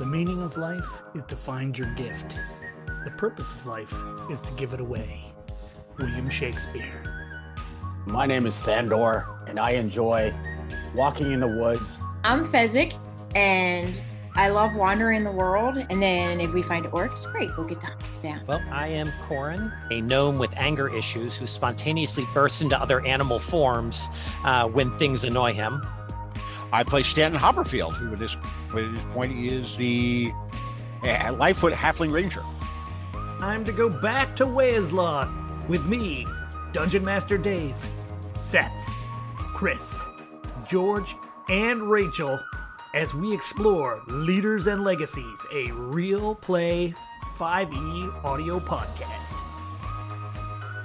The meaning of life is to find your gift. The purpose of life is to give it away. William Shakespeare. My name is Thandor, and I enjoy walking in the woods. I'm Fezzik, and I love wandering the world. And then if we find orcs, great, we'll get down. down. Well, I am Corin, a gnome with anger issues who spontaneously bursts into other animal forms uh, when things annoy him. I play Stanton Hopperfield, who at this, at this point is the uh, Lightfoot Halfling Ranger. Time to go back to Wesloth with me, Dungeon Master Dave, Seth, Chris, George, and Rachel as we explore Leaders and Legacies, a real play 5e audio podcast.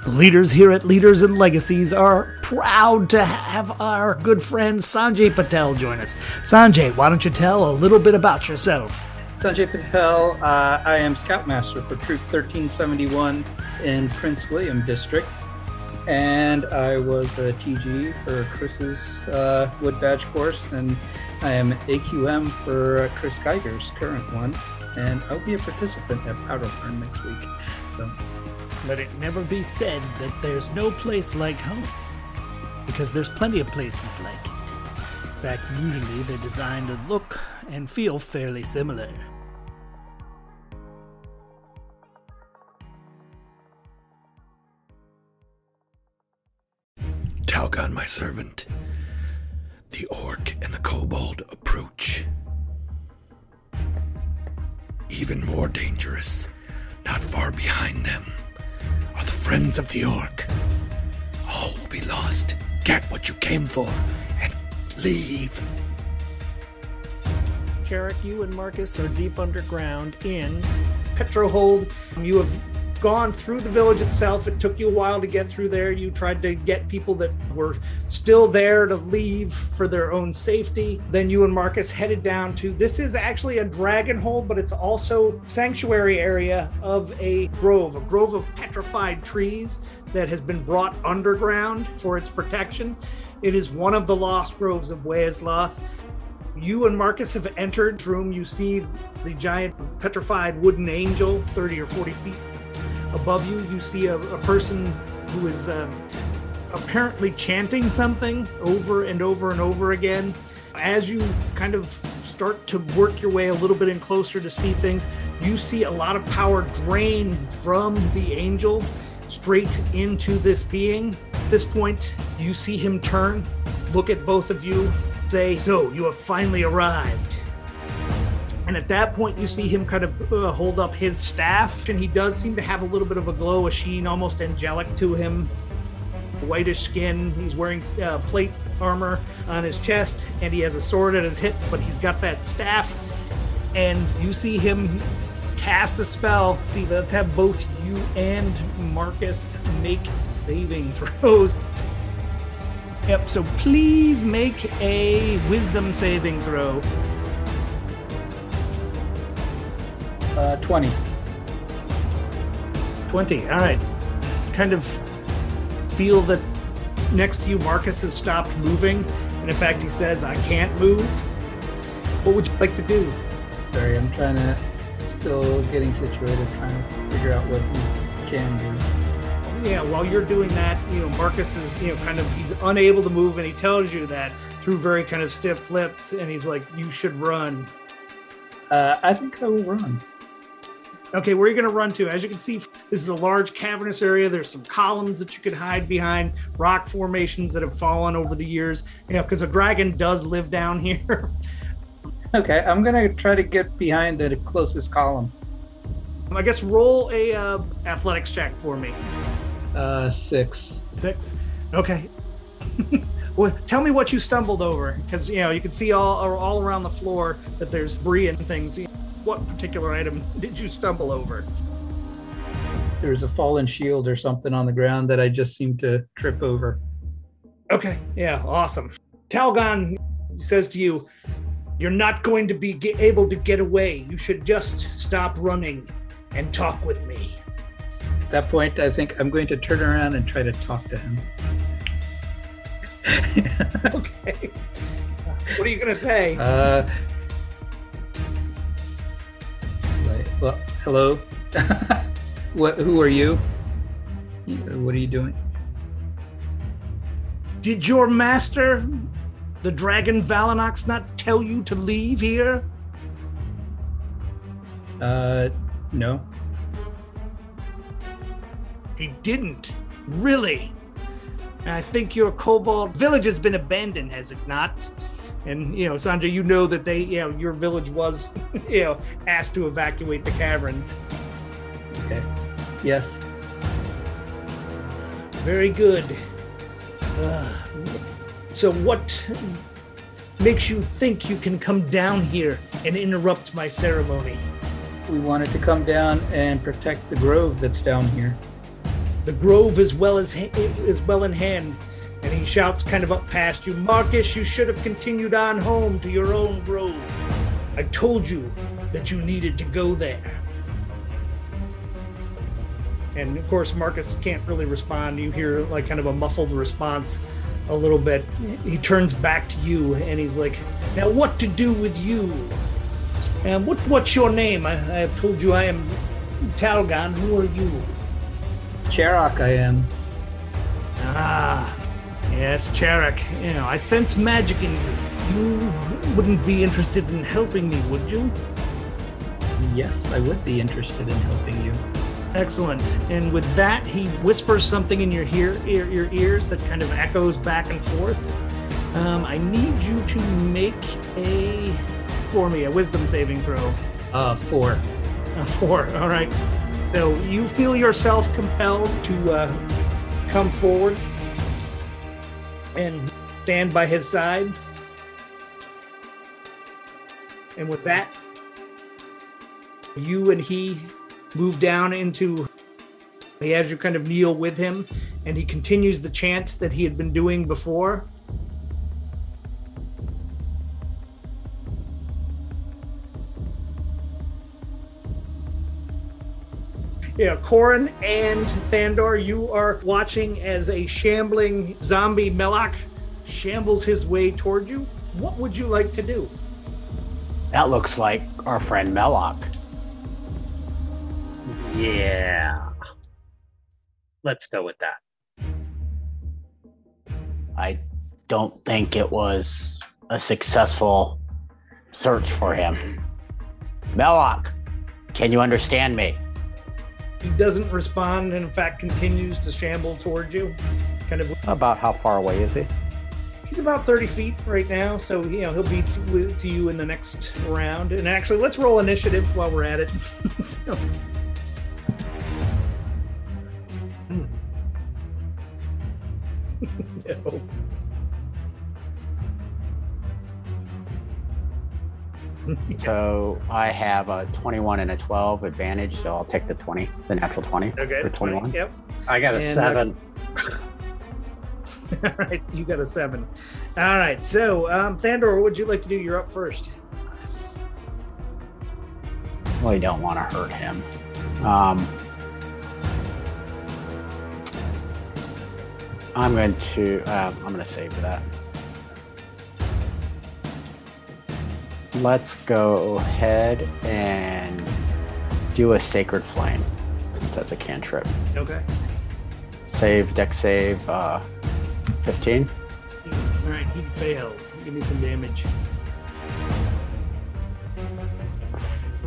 Leaders here at Leaders and Legacies are proud to have our good friend Sanjay Patel join us. Sanjay, why don't you tell a little bit about yourself? Sanjay Patel. Uh, I am Scoutmaster for Troop 1371 in Prince William District. And I was a TG for Chris's uh, Wood Badge course, and I am AQM for Chris Geiger's current one. And I'll be a participant at Powder Horn next week. So. Let it never be said that there's no place like home, because there's plenty of places like it. In fact, usually they're designed to look and feel fairly similar. Talgon, my servant. The orc and the kobold approach. Even more dangerous, not far behind them, are the friends of the orc. All will be lost. Get what you came for and leave. Jarek, you and Marcus are deep underground in Petrohold. You have gone through the village itself. It took you a while to get through there. You tried to get people that were still there to leave for their own safety. Then you and Marcus headed down to this is actually a dragon hold, but it's also sanctuary area of a grove, a grove of petrified trees that has been brought underground for its protection. It is one of the lost groves of Wesloth you and Marcus have entered room. You see the giant petrified wooden angel, 30 or 40 feet above you. You see a, a person who is uh, apparently chanting something over and over and over again. As you kind of start to work your way a little bit in closer to see things, you see a lot of power drain from the angel straight into this being. At this point, you see him turn, look at both of you, say, So, you have finally arrived. And at that point, you see him kind of uh, hold up his staff, and he does seem to have a little bit of a glow, a sheen, almost angelic to him. Whitish skin. He's wearing uh, plate armor on his chest, and he has a sword at his hip, but he's got that staff. And you see him cast a spell. See, let's have both you and Marcus make saving throws. Yep, so please make a wisdom saving throw. Uh, 20. 20, all right. Kind of feel that next to you, Marcus has stopped moving. And in fact, he says, I can't move. What would you like to do? Sorry, I'm trying to, still getting situated, trying to figure out what he can do. Yeah, while you're doing that, you know, Marcus is, you know, kind of, he's unable to move and he tells you that through very kind of stiff lips. And he's like, you should run. Uh, I think I will run. Okay, where are you going to run to? As you can see, this is a large cavernous area. There's some columns that you could hide behind, rock formations that have fallen over the years. You know, because a dragon does live down here. Okay, I'm gonna try to get behind the closest column. I guess roll a uh, athletics check for me. Uh, six. Six. Okay. well, tell me what you stumbled over, because you know you can see all all around the floor that there's debris and things. What particular item did you stumble over? There's a fallen shield or something on the ground that I just seemed to trip over. Okay. Yeah. Awesome. Talgon says to you, "You're not going to be able to get away. You should just stop running and talk with me." At that point, I think I'm going to turn around and try to talk to him. okay. What are you going to say? Uh, Well, hello. what? Who are you? What are you doing? Did your master, the dragon Valanox, not tell you to leave here? Uh, no. He didn't. Really? I think your kobold village has been abandoned, has it not? And you know, Sandra, you know that they, you know, your village was, you know, asked to evacuate the caverns. Okay. Yes. Very good. Uh, so, what makes you think you can come down here and interrupt my ceremony? We wanted to come down and protect the grove that's down here. The grove is well as is well in hand, and he shouts kind of up past you, Marcus. You should have continued on home to your own grove. I told you that you needed to go there. And of course, Marcus can't really respond. You hear like kind of a muffled response a little bit. He turns back to you and he's like, Now, what to do with you? And what, what's your name? I, I have told you I am Talgon. Who are you? Charok, I am. Ah, yes, Charok. You know, I sense magic in you. You wouldn't be interested in helping me, would you? Yes, I would be interested in helping you. Excellent. And with that, he whispers something in your, ear, ear, your ears that kind of echoes back and forth. Um, I need you to make a for me a wisdom saving throw. Uh, four. A four. All right. So you feel yourself compelled to uh, come forward and stand by his side. And with that, you and he move down into. He has you kind of kneel with him, and he continues the chant that he had been doing before. Yeah, Corin and Thandor, you are watching as a shambling zombie Melloc shambles his way toward you. What would you like to do? That looks like our friend Melloc. Yeah. Let's go with that. I don't think it was a successful search for him. Melloc, can you understand me? He doesn't respond and, in fact, continues to shamble towards you. Kind of, About how far away is he? he's about 30 feet right now, so you know he'll be to, to you in the next round. And actually, let's roll initiative while we're at it. So- So I have a 21 and a 12 advantage, so I'll take the 20, the natural 20 Okay, for 21. Yep. I got a And, uh, seven. All right, you got a seven. All right, so um, Thandor, what would you like to do? You're up first. Well, Really don't want to hurt him. Um, I'm going to. Uh, I'm going to save that. Let's go ahead and do a sacred flame, since that's a cantrip. Okay. Save, Dex save, uh, 15. All right, he fails. Give me some damage.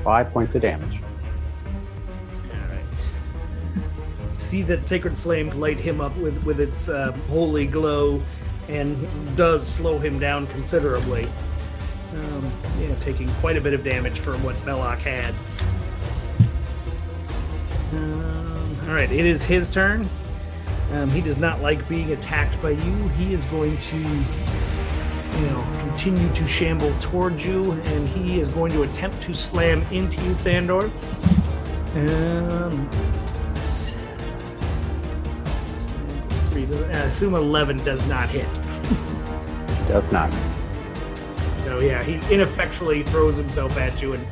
Five points of damage. All right. See that sacred flame light him up with with its uh, holy glow, and does slow him down considerably. Um, yeah, taking quite a bit of damage for what Melloc had. Um, all right, it is his turn. Um, he does not like being attacked by you. He is going to, you know, continue to shamble towards you, and he is going to attempt to slam into you, Thandor. Um, three. I assume eleven does not hit. Does not. So yeah, he ineffectually throws himself at you, and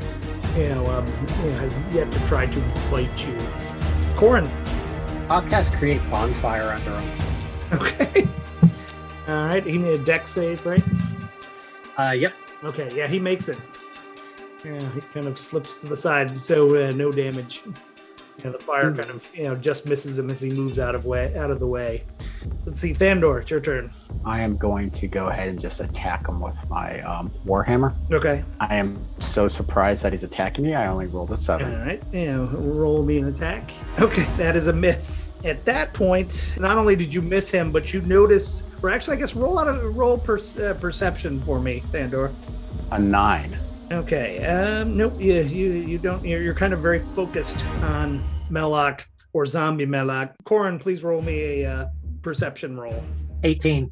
you know, um, you know, has yet to try to bite you. Corin. I'll cast Create Bonfire under him. Okay. All right. He made a Dex save, right? Uh, yep. Okay. Yeah, he makes it. Yeah, he kind of slips to the side, so uh, no damage. Yeah, the fire kind of you know just misses him as he moves out of way out of the way. Let's see, Thandor, it's your turn. I am going to go ahead and just attack him with my um, warhammer. Okay. I am so surprised that he's attacking me. I only rolled a All seven. right. Yeah, roll me an attack. Okay, that is a miss. At that point, not only did you miss him, but you notice, or actually, I guess roll out a roll per, uh, perception for me, Thandor. A nine. Okay. Um, nope. You you you don't. You're, you're kind of very focused on Melloc or zombie Melloc. Corin, please roll me a uh, perception roll. 18.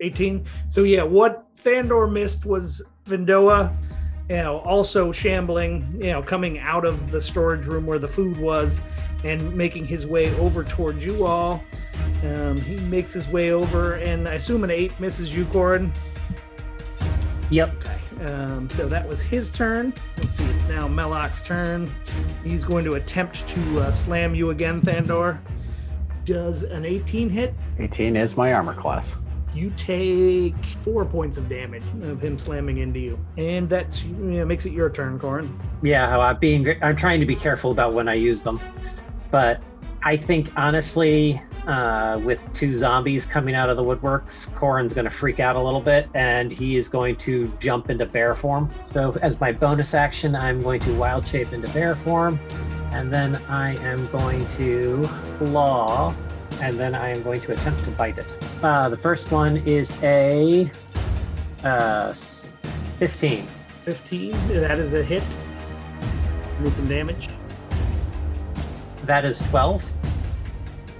18. So yeah, what Thandor missed was Vindoa, you know, also shambling, you know, coming out of the storage room where the food was and making his way over towards you all. Um, he makes his way over, and I assume an eight misses you, Corin. Yep. Okay. Um, so that was his turn. Let's see, it's now Melloc's turn. He's going to attempt to uh, slam you again, Thandor. Does an 18 hit? 18 is my armor class. You take four points of damage of him slamming into you, and that's you know, makes it your turn, Corin. Yeah, I'm being. I'm trying to be careful about when I use them, but I think honestly, uh, with two zombies coming out of the woodworks, Corin's going to freak out a little bit, and he is going to jump into bear form. So as my bonus action, I'm going to wild shape into bear form, and then I am going to claw, and then I am going to attempt to bite it. Uh, the first one is a uh, 15. Fifteen. That is a hit. Give me some damage. That is 12.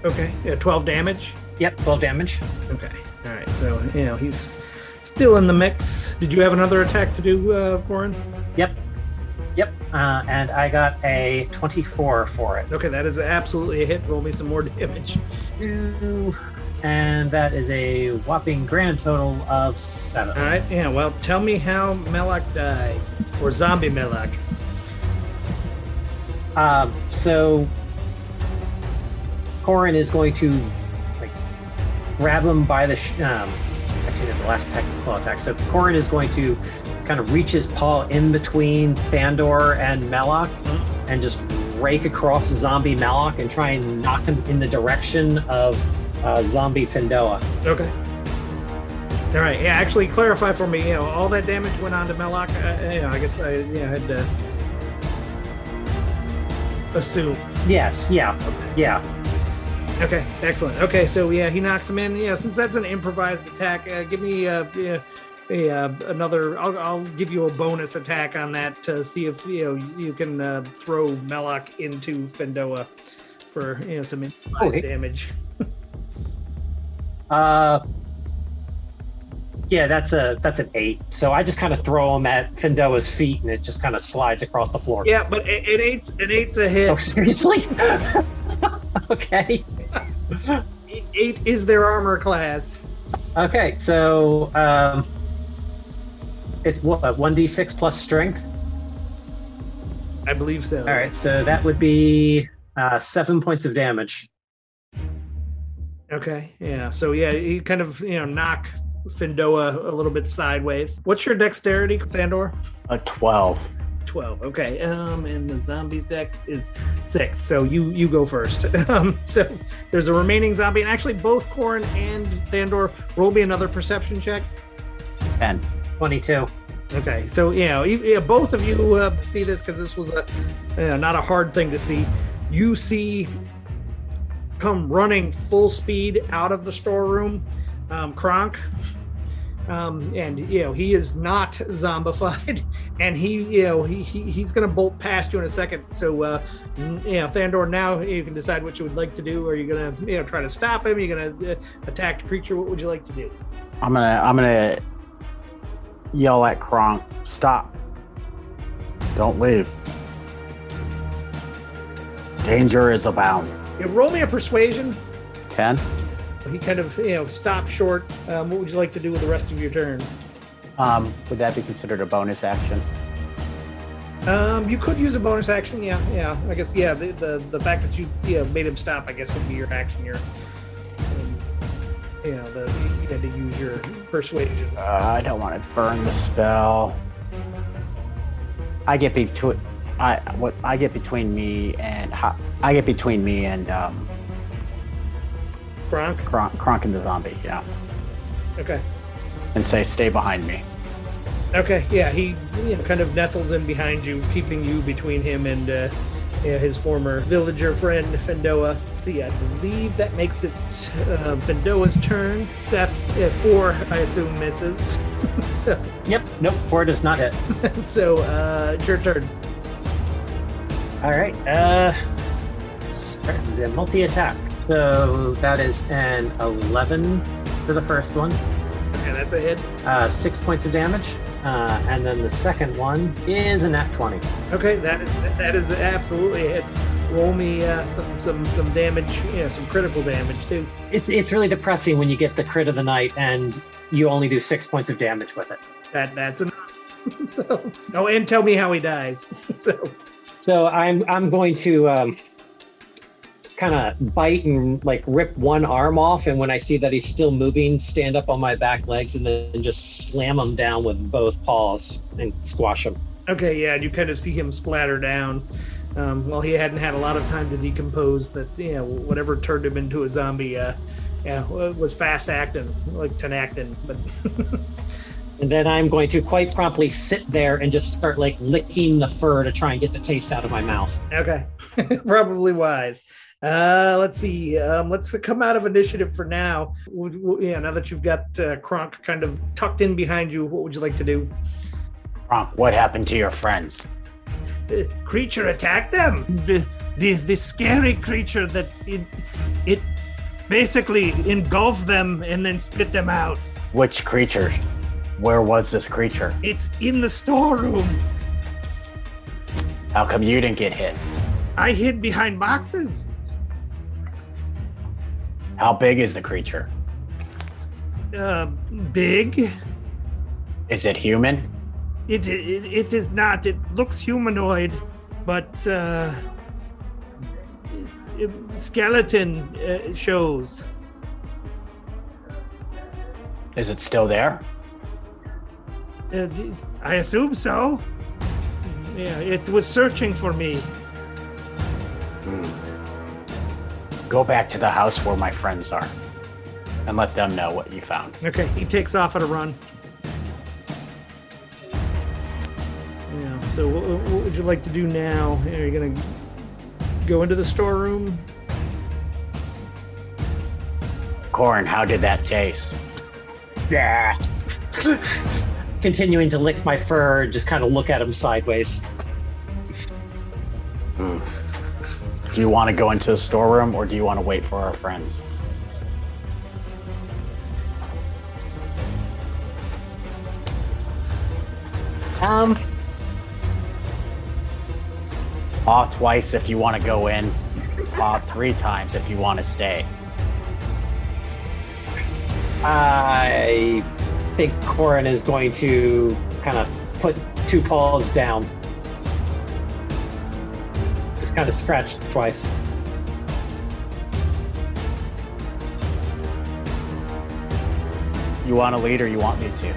Okay. Yeah, twelve damage. Yep, 12 damage. Okay. All right. So you know he's still in the mix. Did you have another attack to do, uh, Corin? Yep. Yep. Uh, and I got a 24 for it. Okay, that is absolutely a hit. Roll me some more damage. Two. And that is a whopping grand total of seven. All right. Yeah. Well, tell me how Melloc dies, or zombie Melloc. Um, so Corin is going to like grab him by the sh- um, actually that's the last claw attack. So Corin is going to kind of reach his paw in between Thandor and Melloc and just rake across zombie Melloc and try and knock him in the direction of uh, zombie Findoa. Okay. All right. Yeah. Actually, clarify for me. You know, all that damage went on to Melloc. Uh, you know, I guess I yeah I had to assume. Yes, yeah, yeah. Okay. Excellent. Okay. So yeah, he knocks him in. Yeah. Since that's an improvised attack, uh, give me uh, yeah, a uh, another. I'll, I'll give you a bonus attack on that to see if you know you can uh, throw Melloc into Fendoa for you know some Okay. damage. Uh, yeah, that's a that's an eight. So I just kind of throw him at Fendoa's feet, and it just kind of slides across the floor. Yeah, but it, it eight's an eight's a hit. Oh, seriously? okay. Eight, eight is their armor class. Okay, so um, it's what one d six plus strength. I believe so. All right, so that would be uh, seven points of damage. Okay. Yeah. So yeah, you kind of you know knock Findoa a little bit sideways. What's your dexterity, Thandor? A 12. 12 okay um and the zombies dex is six so you you go first um so there's a remaining zombie and actually both Corin and Thandor roll me another perception check 10. Twenty-two. okay so you know you, yeah, both of you uh, see this because this was a uh, not a hard thing to see you see come running full speed out of the storeroom um kronk um, and you know he is not zombified, and he you know he, he he's going to bolt past you in a second. So uh, you know Thandor, now you can decide what you would like to do. Are you going to you know try to stop him? Are you going to uh, attack the creature? What would you like to do? I'm gonna I'm gonna yell at Kronk, stop. Don't leave. Danger is abound. Yeah, roll me a persuasion. 10. He kind of you know stops short. Um, what would you like to do with the rest of your turn? Um, would that be considered a bonus action? Um, you could use a bonus action. Yeah, yeah. I guess yeah. The the, the fact that you you know, made him stop, I guess, would be your action. Your um, you know the you had to use your persuasion. Uh, I don't want to burn the spell. I get between I what I get between me and I get between me and um. Kronk, Kronk and the zombie. Yeah, Okay. and say stay behind me. Okay. Yeah, he you know, kind of nestles in behind you, keeping you between him and uh, yeah, his former villager friend Fendoa. Yeah, I believe that makes it um, Fendoa's turn. Seth, uh, four, I assume, misses. so, Yep. Nope. Four does not hit. so uh, it's your turn. All right. Uh, start the multi attack. So that is an 11 for the first one, Okay, that's a hit. uh, six points of damage. Uh, and then the second one is a nat 20. Okay, that is that is absolutely it. Roll me uh, some some some damage, yeah, some critical damage too. It's, it's really depressing when you get the crit of the night and you only do six points of damage with it. That that's enough. so, oh, and tell me how he dies. so, So I'm I'm going to um, kind of bite and like rip one arm off, and when I see that he's still moving, stand up on my back legs and then just slam him down with both paws and squash him. okay, yeah, and you kind of see him splatter down. Um, well, he hadn't had a lot of time to decompose. That you know, whatever turned him into a zombie, uh, yeah, was fast acting, like Tinactin. But And then I'm going to quite promptly sit there and just start like licking the fur to try and get the taste out of my mouth. Okay, probably wise. Uh, let's see. Um, let's come out of initiative for now. Yeah, now that you've got uh, Kronk kind of tucked in behind you, what would you like to do? Kronk, what happened to your friends? Uh, creature attacked them. The, the the scary creature that it it basically engulfed them and then spit them out. Which creature? Where was this creature? It's in the storeroom. How come you didn't get hit? I hid behind boxes. How big is the creature? Uh, big. Is it human? It, it it is not. It looks humanoid, but uh, it, skeleton uh, shows. Is it still there? Uh, I assume so. Yeah, it was searching for me. Go back to the house where my friends are and let them know what you found. Okay, he takes off at a run. Yeah. So what, what would you like to do now? Are you gonna go into the storeroom? Corin, how did that taste? Yeah. Continuing to lick my fur, just kind of look at him sideways. Hmm. Do you want to go into the storeroom or do you want to wait for our friends? Um, Paw twice if you want to go in. Paw three times if you want to stay. I think Corin is going to kind of put two paws down. Just kind of scratched twice. You want to lead or you want me to?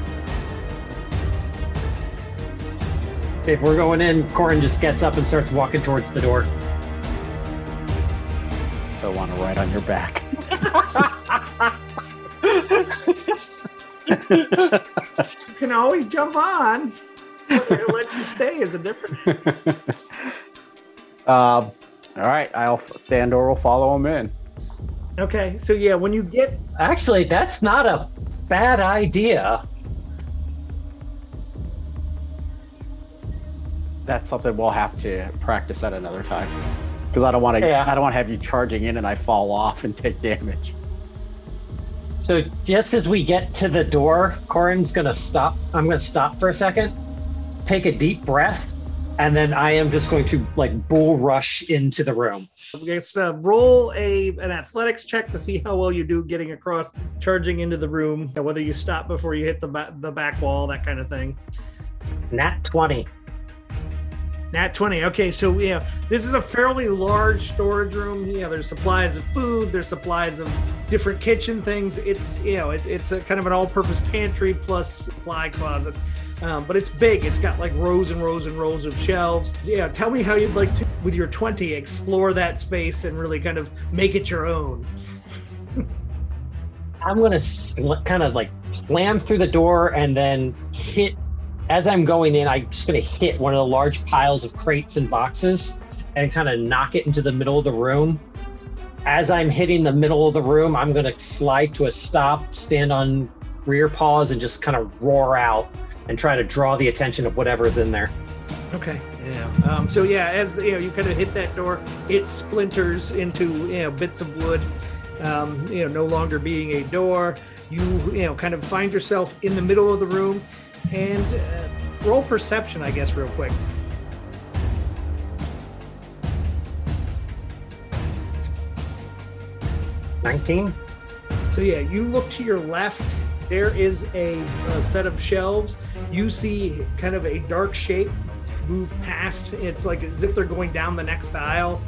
If we're going in, Corin just gets up and starts walking towards the door. So I want to ride on your back. You can always jump on. Whether he'll let you stay is a different. Um, all right, I'll Thandor will follow him in. Okay, so yeah, when you get Actually, that's not a bad idea. That's something we'll have to practice at another time. Because I don't want to. Yeah. I don't want to have you charging in and I fall off and take damage. So just as we get to the door, Corin's gonna stop. I'm gonna stop for a second, take a deep breath, and then I am just going to like bull rush into the room. Just uh, roll a an athletics check to see how well you do getting across, charging into the room. Whether you stop before you hit the ba- the back wall, that kind of thing. Nat 20. Nat 20. Okay, so yeah, this is a fairly large storage room. Yeah, there's supplies of food, there's supplies of different kitchen things. It's you know, it, it's a kind of an all-purpose pantry plus supply closet. Um, but it's big. It's got like rows and rows and rows of shelves. Yeah, tell me how you'd like to, with your 20, explore that space and really kind of make it your own. I'm gonna sl- kind of like slam through the door and then hit. As I'm going in, I'm just gonna hit one of the large piles of crates and boxes and kind of knock it into the middle of the room. As I'm hitting the middle of the room, I'm gonna slide to a stop, stand on rear paws, and just kind of roar out and try to draw the attention of whatever is in there. Okay. Yeah. Um, so yeah, as you know, you kind of hit that door, it splinters into you know bits of wood. Um, you know, no longer being a door. You you know kind of find yourself in the middle of the room, and uh, roll perception, I guess, real quick. Nineteen. So yeah, you look to your left. There is a, a set of shelves. You see kind of a dark shape move past. It's like as if they're going down the next aisle.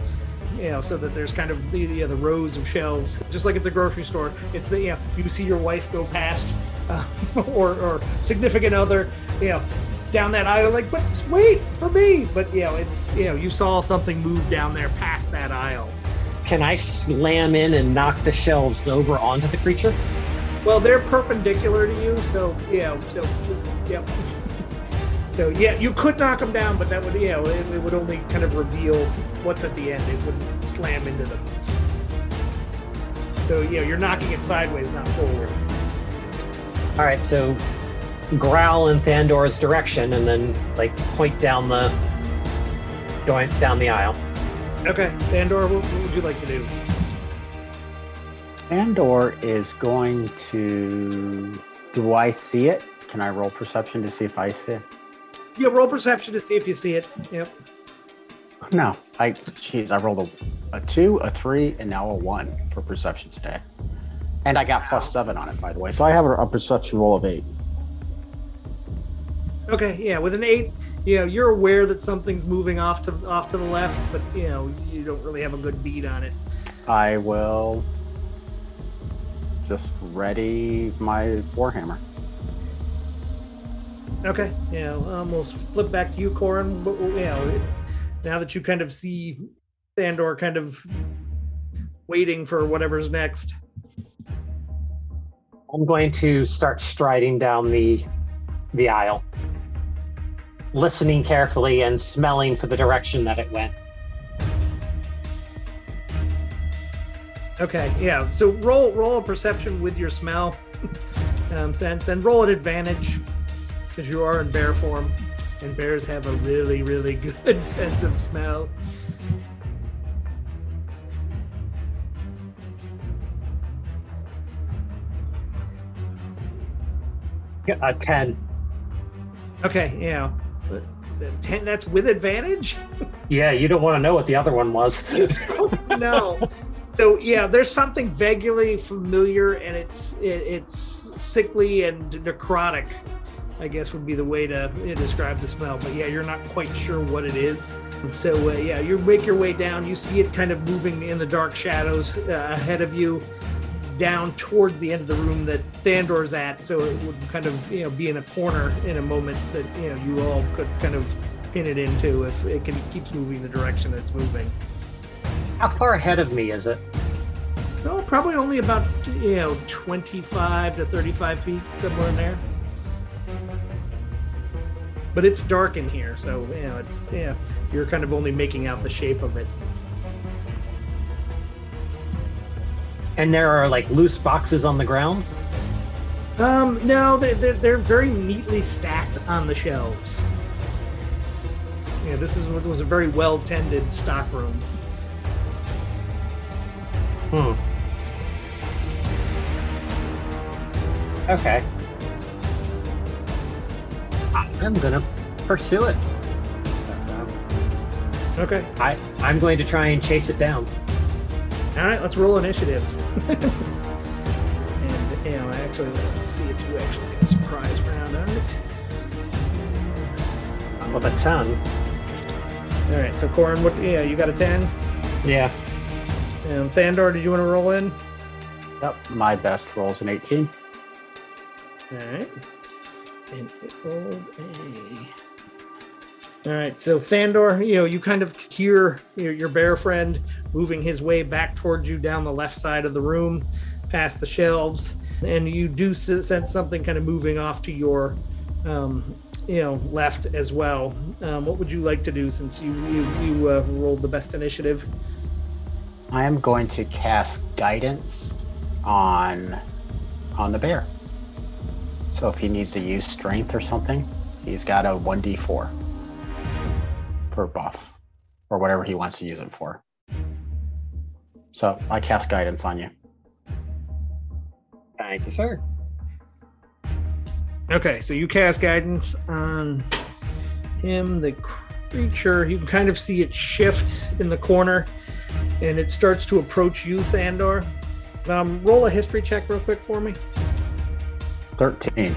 You know, so that there's kind of the, the, rows of shelves, just like at the grocery store. It's the you know you see your wife go past, uh, or or significant other, you know, down that aisle like, but wait for me. But you know, it's you know you saw something move down there past that aisle. Can I slam in and knock the shelves over onto the creature? Well, they're perpendicular to you, so yeah. So yep. So yeah, you could knock them down, but that would yeah, it, it would only kind of reveal what's at the end. It wouldn't slam into them. So yeah, you're knocking it sideways, not forward. All right, so growl in Thandor's direction, and then like point down the down the aisle. Okay, Thandor, what would you like to do? Andor is going to. Do I see it? Can I roll perception to see if I see it? Yeah, roll perception to see if you see it. Yep. No, I. Jeez, I rolled a, a two, a three, and now a one for perception today. And I got plus seven on it, by the way. So I have a, a perception roll of eight. Okay, yeah, with an eight, you know, you're aware that something's moving off to off to the left, but you know, you don't really have a good beat on it. I will just ready my warhammer. Okay, yeah, um, we'll flip back to you, Corin. But you know, now that you kind of see Thandor kind of waiting for whatever's next. I'm going to start striding down the the aisle, listening carefully and smelling for the direction that it went. Okay, yeah. So roll roll a perception with your smell um, sense, and roll at advantage because you are in bear form, and bears have a really really good sense of smell. A ten. Okay, yeah. The- the ten, that's with advantage. Yeah, you don't want to know what the other one was. no. So yeah, there's something vaguely familiar, and it's it, it's sickly and necrotic. I guess would be the way to describe the smell. But yeah, you're not quite sure what it is. So uh, yeah, you make your way down. You see it kind of moving in the dark shadows uh, ahead of you, down towards the end of the room that Thandor's at. So it would kind of you know be in a corner in a moment that you know you all could kind of pin it into if it can, keeps moving the direction it's moving. How far ahead of me is it? Oh, probably only about you know 25 to 35 feet, somewhere in there. But it's dark in here, so you know it's yeah. You're kind of only making out the shape of it. And there are like loose boxes on the ground. Um, no, they're, they're, they're very neatly stacked on the shelves. Yeah, this is was a very well tended stock room. Hmm. Okay. I'm gonna pursue it. Okay. I I'm going to try and chase it down. All right, let's roll initiative. and you know, actually, let's see if you actually get a surprise round on it. I'm with a ten. All right, so Corin, what? Yeah, you got a ten. Yeah. And Thandor, did you want to roll in? Yep, my best roll's an 18. All right. And it rolled a. All right, so Thandor, you know, you kind of hear your, your bear friend moving his way back towards you down the left side of the room, past the shelves, and you do sense something kind of moving off to your, um, you know, left as well. Um, what would you like to do since you you, you uh, rolled the best initiative? I am going to cast guidance on on the bear. So if he needs to use strength or something, he's got a 1d4 per buff or whatever he wants to use it for. So I cast guidance on you. Thank you, sir. Okay, so you cast guidance on him, the creature. You can kind of see it shift in the corner, and it starts to approach you, Thandor. Um, roll a history check real quick for me. 13.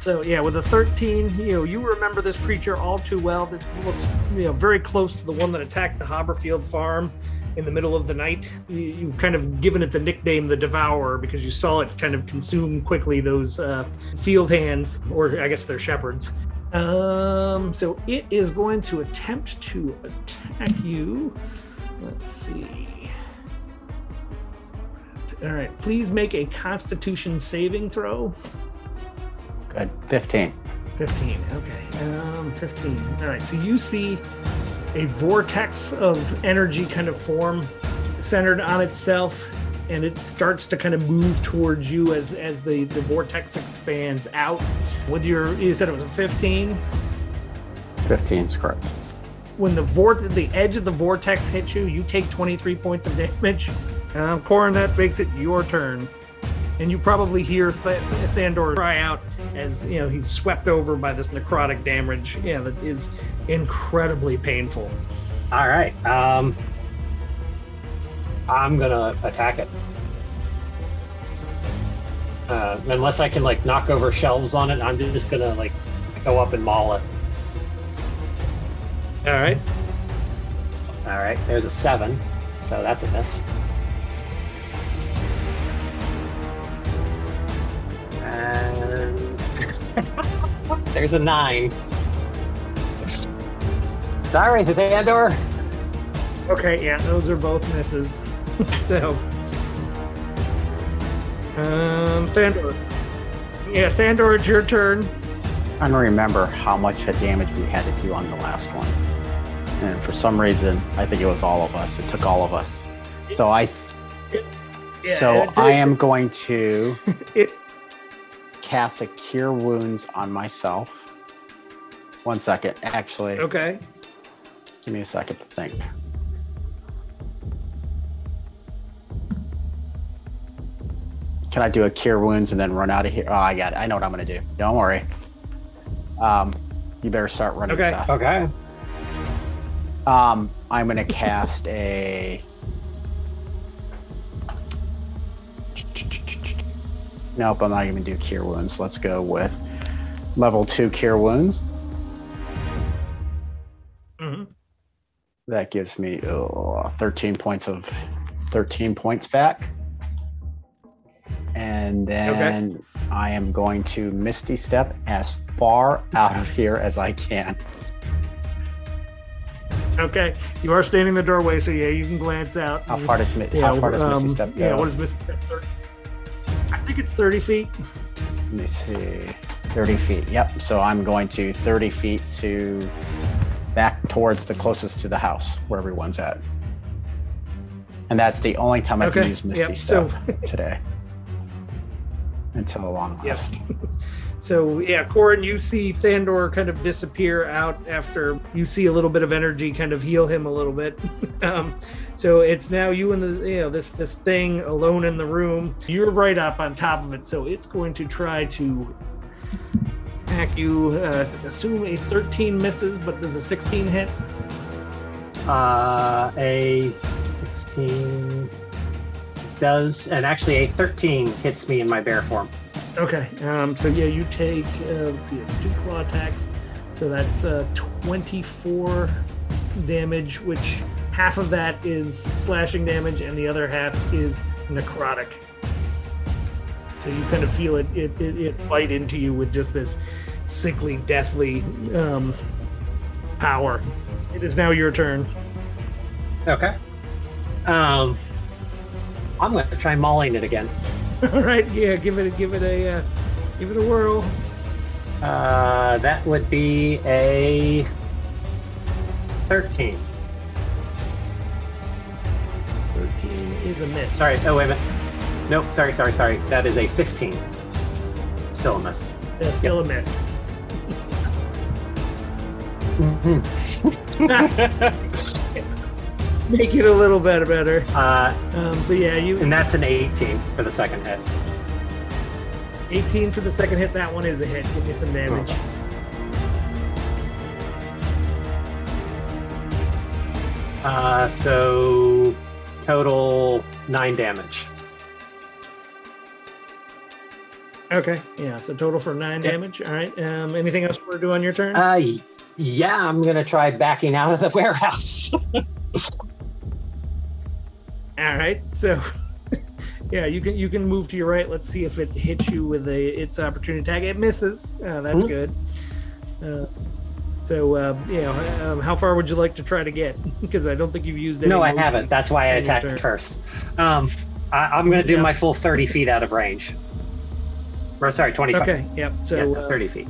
So yeah, with a 13, you know, you remember this creature all too well. That looks, you know, very close to the one that attacked the Haberfield farm in the middle of the night. You, you've kind of given it the nickname the Devourer because you saw it kind of consume quickly those uh, field hands, or I guess they're shepherds. Um, so it is going to attempt to attack you. Let's see. All right, please make a Constitution saving throw. Good. 15. 15. Okay. Um, 15. All right. So you see a vortex of energy kind of form centered on itself, and it starts to kind of move towards you as as the the vortex expands out. With your, you said it was a 15. 15 is correct. When the the edge of the vortex hits you, you take 23 points of damage. Um, Corin, makes it your turn. And you probably hear Th- Thandor cry out as you know he's swept over by this necrotic damage. Yeah, that is incredibly painful. All right. Um, I'm gonna attack it. Uh, unless I can like knock over shelves on it, I'm just gonna like go up and maul it. All right. All right. There's a seven, so that's a miss. And there's a nine. Sorry, Thandor. Okay, yeah, those are both misses. so, um, Thandor. Yeah, Thandor, it's your turn. I don't remember how much damage we had to do on the last one. And for some reason, I think it was all of us. It took all of us. So I Yeah, so I am going to It, cast a cure wounds on myself. One second. Actually, okay. give me a second to think. Can I do a cure wounds and then run out of here? Oh, I got it. I know what I'm going to do. Don't worry. Um, you better start running. Okay. Seth. Okay. Um, I'm going to cast a. Nope, I'm not even going to do cure wounds. Let's go with level two cure wounds. Mhm. That gives me uh, 13 points of 13 points back. And then I am going to Misty Step as far out of here as I can. Okay. You are standing in the doorway, so yeah, you can glance out. How far does, Yeah, how far does Misty um, Step go? Yeah, what is Misty Step? 30? I think it's 30 feet. Let me see. 30 feet. Yep. So I'm going to 30 feet to back towards the closest to the house where everyone's at. And that's the only time I can use Misty yep, so- today. Until a long Yep. So yeah, Corin, you see Thandor kind of disappear out after you see a little bit of energy kind of heal him a little bit. um, so it's now you and the you know this this thing alone in the room. You're right up on top of it, so it's going to try to attack you. Uh, assume a 13 misses, but does a 16 hit? Uh, a 16 does, and actually a 13 hits me in my bear form. Okay. Um, so yeah, you take uh, let's see, it's two claw attacks. So that's uh, 24 damage, which half of that is slashing damage, and the other half is necrotic. So you kind of feel it it, it, it bite into you with just this sickly, deathly um, power. It is now your turn. Okay. Um, I'm going to try mauling it again. All right, yeah, give it a give it a uh, give it a whirl. Uh, that would be a 13. Thirteen is a miss. Sorry. Oh, wait a minute. Nope. Sorry. Sorry. Sorry. That is a 15. Still a miss. Uh, still a miss. Make it a little bit better. Uh, Um, so yeah, you and that's an 18 for the second hit. 18 for the second hit. That one is a hit. Give me some damage. Uh, so total nine damage. Okay. Yeah. So total for nine Okay. damage. All right. Um, anything else you want to do on your turn? Uh, yeah, I'm gonna try backing out of the warehouse. All right. So, yeah, you can you can move to your right. Let's see if it hits you with a its opportunity tag. It misses. Uh, that's good. Uh, so, uh, you know, um, how far would you like to try to get? Because I don't think you've used any. no, I haven't. That's why I attacked first. Um, I, I'm gonna do Yeah. my full 30 feet out of range. Or sorry, 25. Okay. Yep. So, yeah, uh, 30 feet.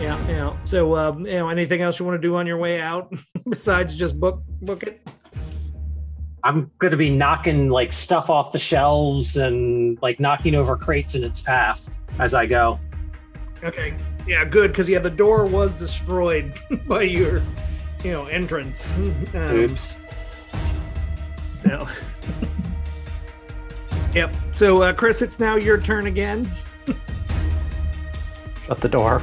yeah, yeah. So, um, you know, anything else you want to do on your way out besides just book book it? I'm gonna be knocking like stuff off the shelves and like knocking over crates in its path as I go. Okay. Yeah, good because yeah, the door was destroyed by your, you know, entrance. Um, Oops. So. yep. So, uh, Chris, it's now your turn again. Shut the door.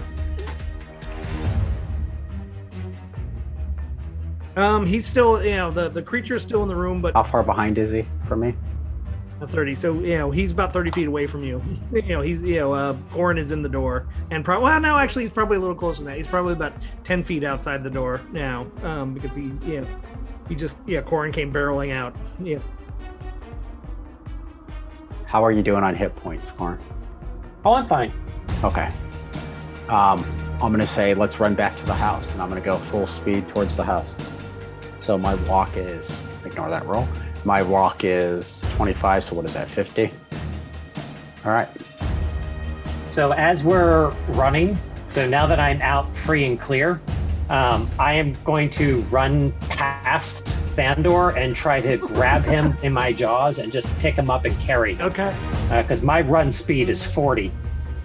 Um, he's still, you know, the the creature's still in the room, but How far behind is he from me? not thirty. So, you know, he's about thirty feet away from you. You know, he's, you know, uh, Corin is in the door, and probably, well, no, actually, he's probably a little closer than that. He's probably about ten feet outside the door now, um, because he, you know, he just, yeah, Corin came barreling out. Yeah. How are you doing on hit points, Corin? Oh, I'm fine. Okay. Um, I'm gonna say let's run back to the house, and I'm gonna go full speed towards the house. So my walk is ignore that roll. My walk is 25. So what is that? 50. All right. So as we're running, so now that I'm out free and clear, um, I am going to run past Thandor and try to grab him in my jaws and just pick him up and carry him Okay. because my run speed is 40.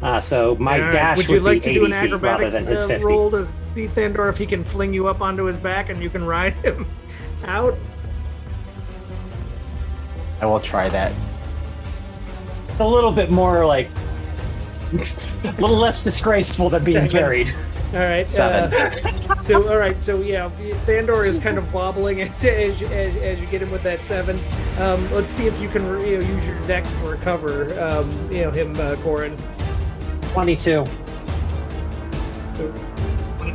Uh, so my All right. dash Would would, you like be to do 80 an feet rather than his uh, 50. Roll to see Thandor if he can fling you up onto his back and you can ride him out? I will try that. It's a little bit more like a little less disgraceful than being carried. All right. Seven. Uh, so, all right. So, yeah, Thandor is kind of wobbling as, as, you- as, as you get him with that seven. Um, let's see if you can you know, use your dex to recover. Um, you know him, uh, Corin. 22.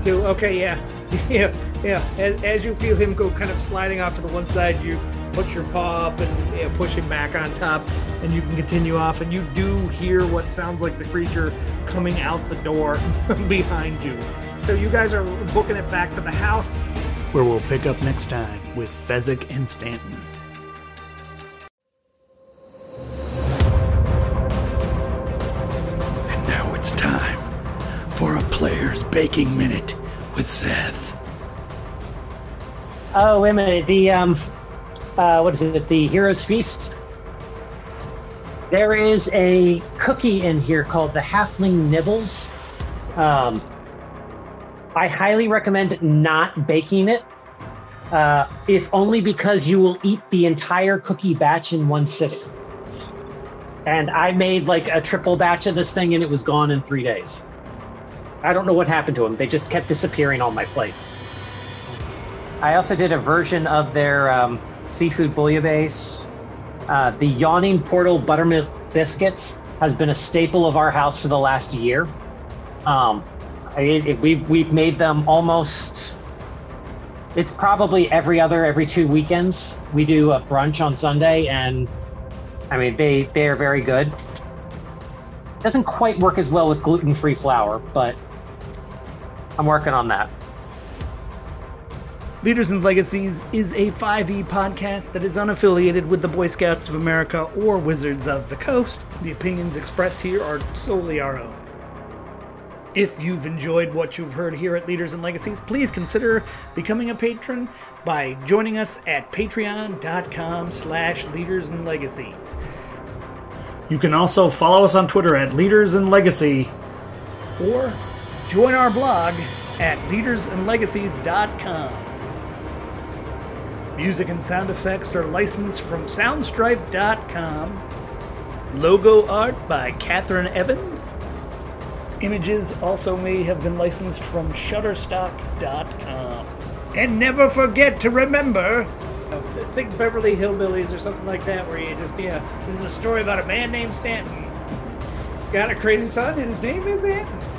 22. Okay, yeah. Yeah, yeah. As, as you feel him go kind of sliding off to the one side, you put your paw up and you know, push him back on top, and you can continue off. And you do hear what sounds like the creature coming out the door behind you. So you guys are booking it back to the house. where we'll pick up next time with Fezzik and Stanton. For a player's baking minute with Seth. Oh, wait a minute. The um, uh, what is it? The Heroes Feast. There is a cookie in here called the Halfling Nibbles. Um, I highly recommend not baking it, uh, if only because you will eat the entire cookie batch in one sitting. And I made like a triple batch of this thing, and it was gone in three days. I don't know what happened to them. They just kept disappearing on my plate. I also did a version of their um, seafood bouillabaisse. Uh, the Yawning Portal Buttermilk Biscuits has been a staple of our house for the last year. Um, it, it- we've, we've made them almost, it's probably every other, every two weekends. We do a brunch on Sunday, and I mean, they they are very good. Doesn't quite work as well with gluten-free flour, but I'm working on that. Leaders and Legacies is a 5e podcast that is unaffiliated with the Boy Scouts of America or Wizards of the Coast. The opinions expressed here are solely our own. If you've enjoyed what you've heard here at Leaders and Legacies, please consider becoming a patron by joining us at patreon.com slash leaders and legacies. You can also follow us on Twitter at Leaders and Legacy or join our blog at leadersandlegacies.com. Music and sound effects are licensed from soundstripe.com. Logo art by Catherine Evans. Images also may have been licensed from Shutterstock.com. And never forget to remember. Think Beverly Hillbillies or something like that, where you just, yeah, this is a story about a man named Stanton. Got a crazy son, and his name is Anton.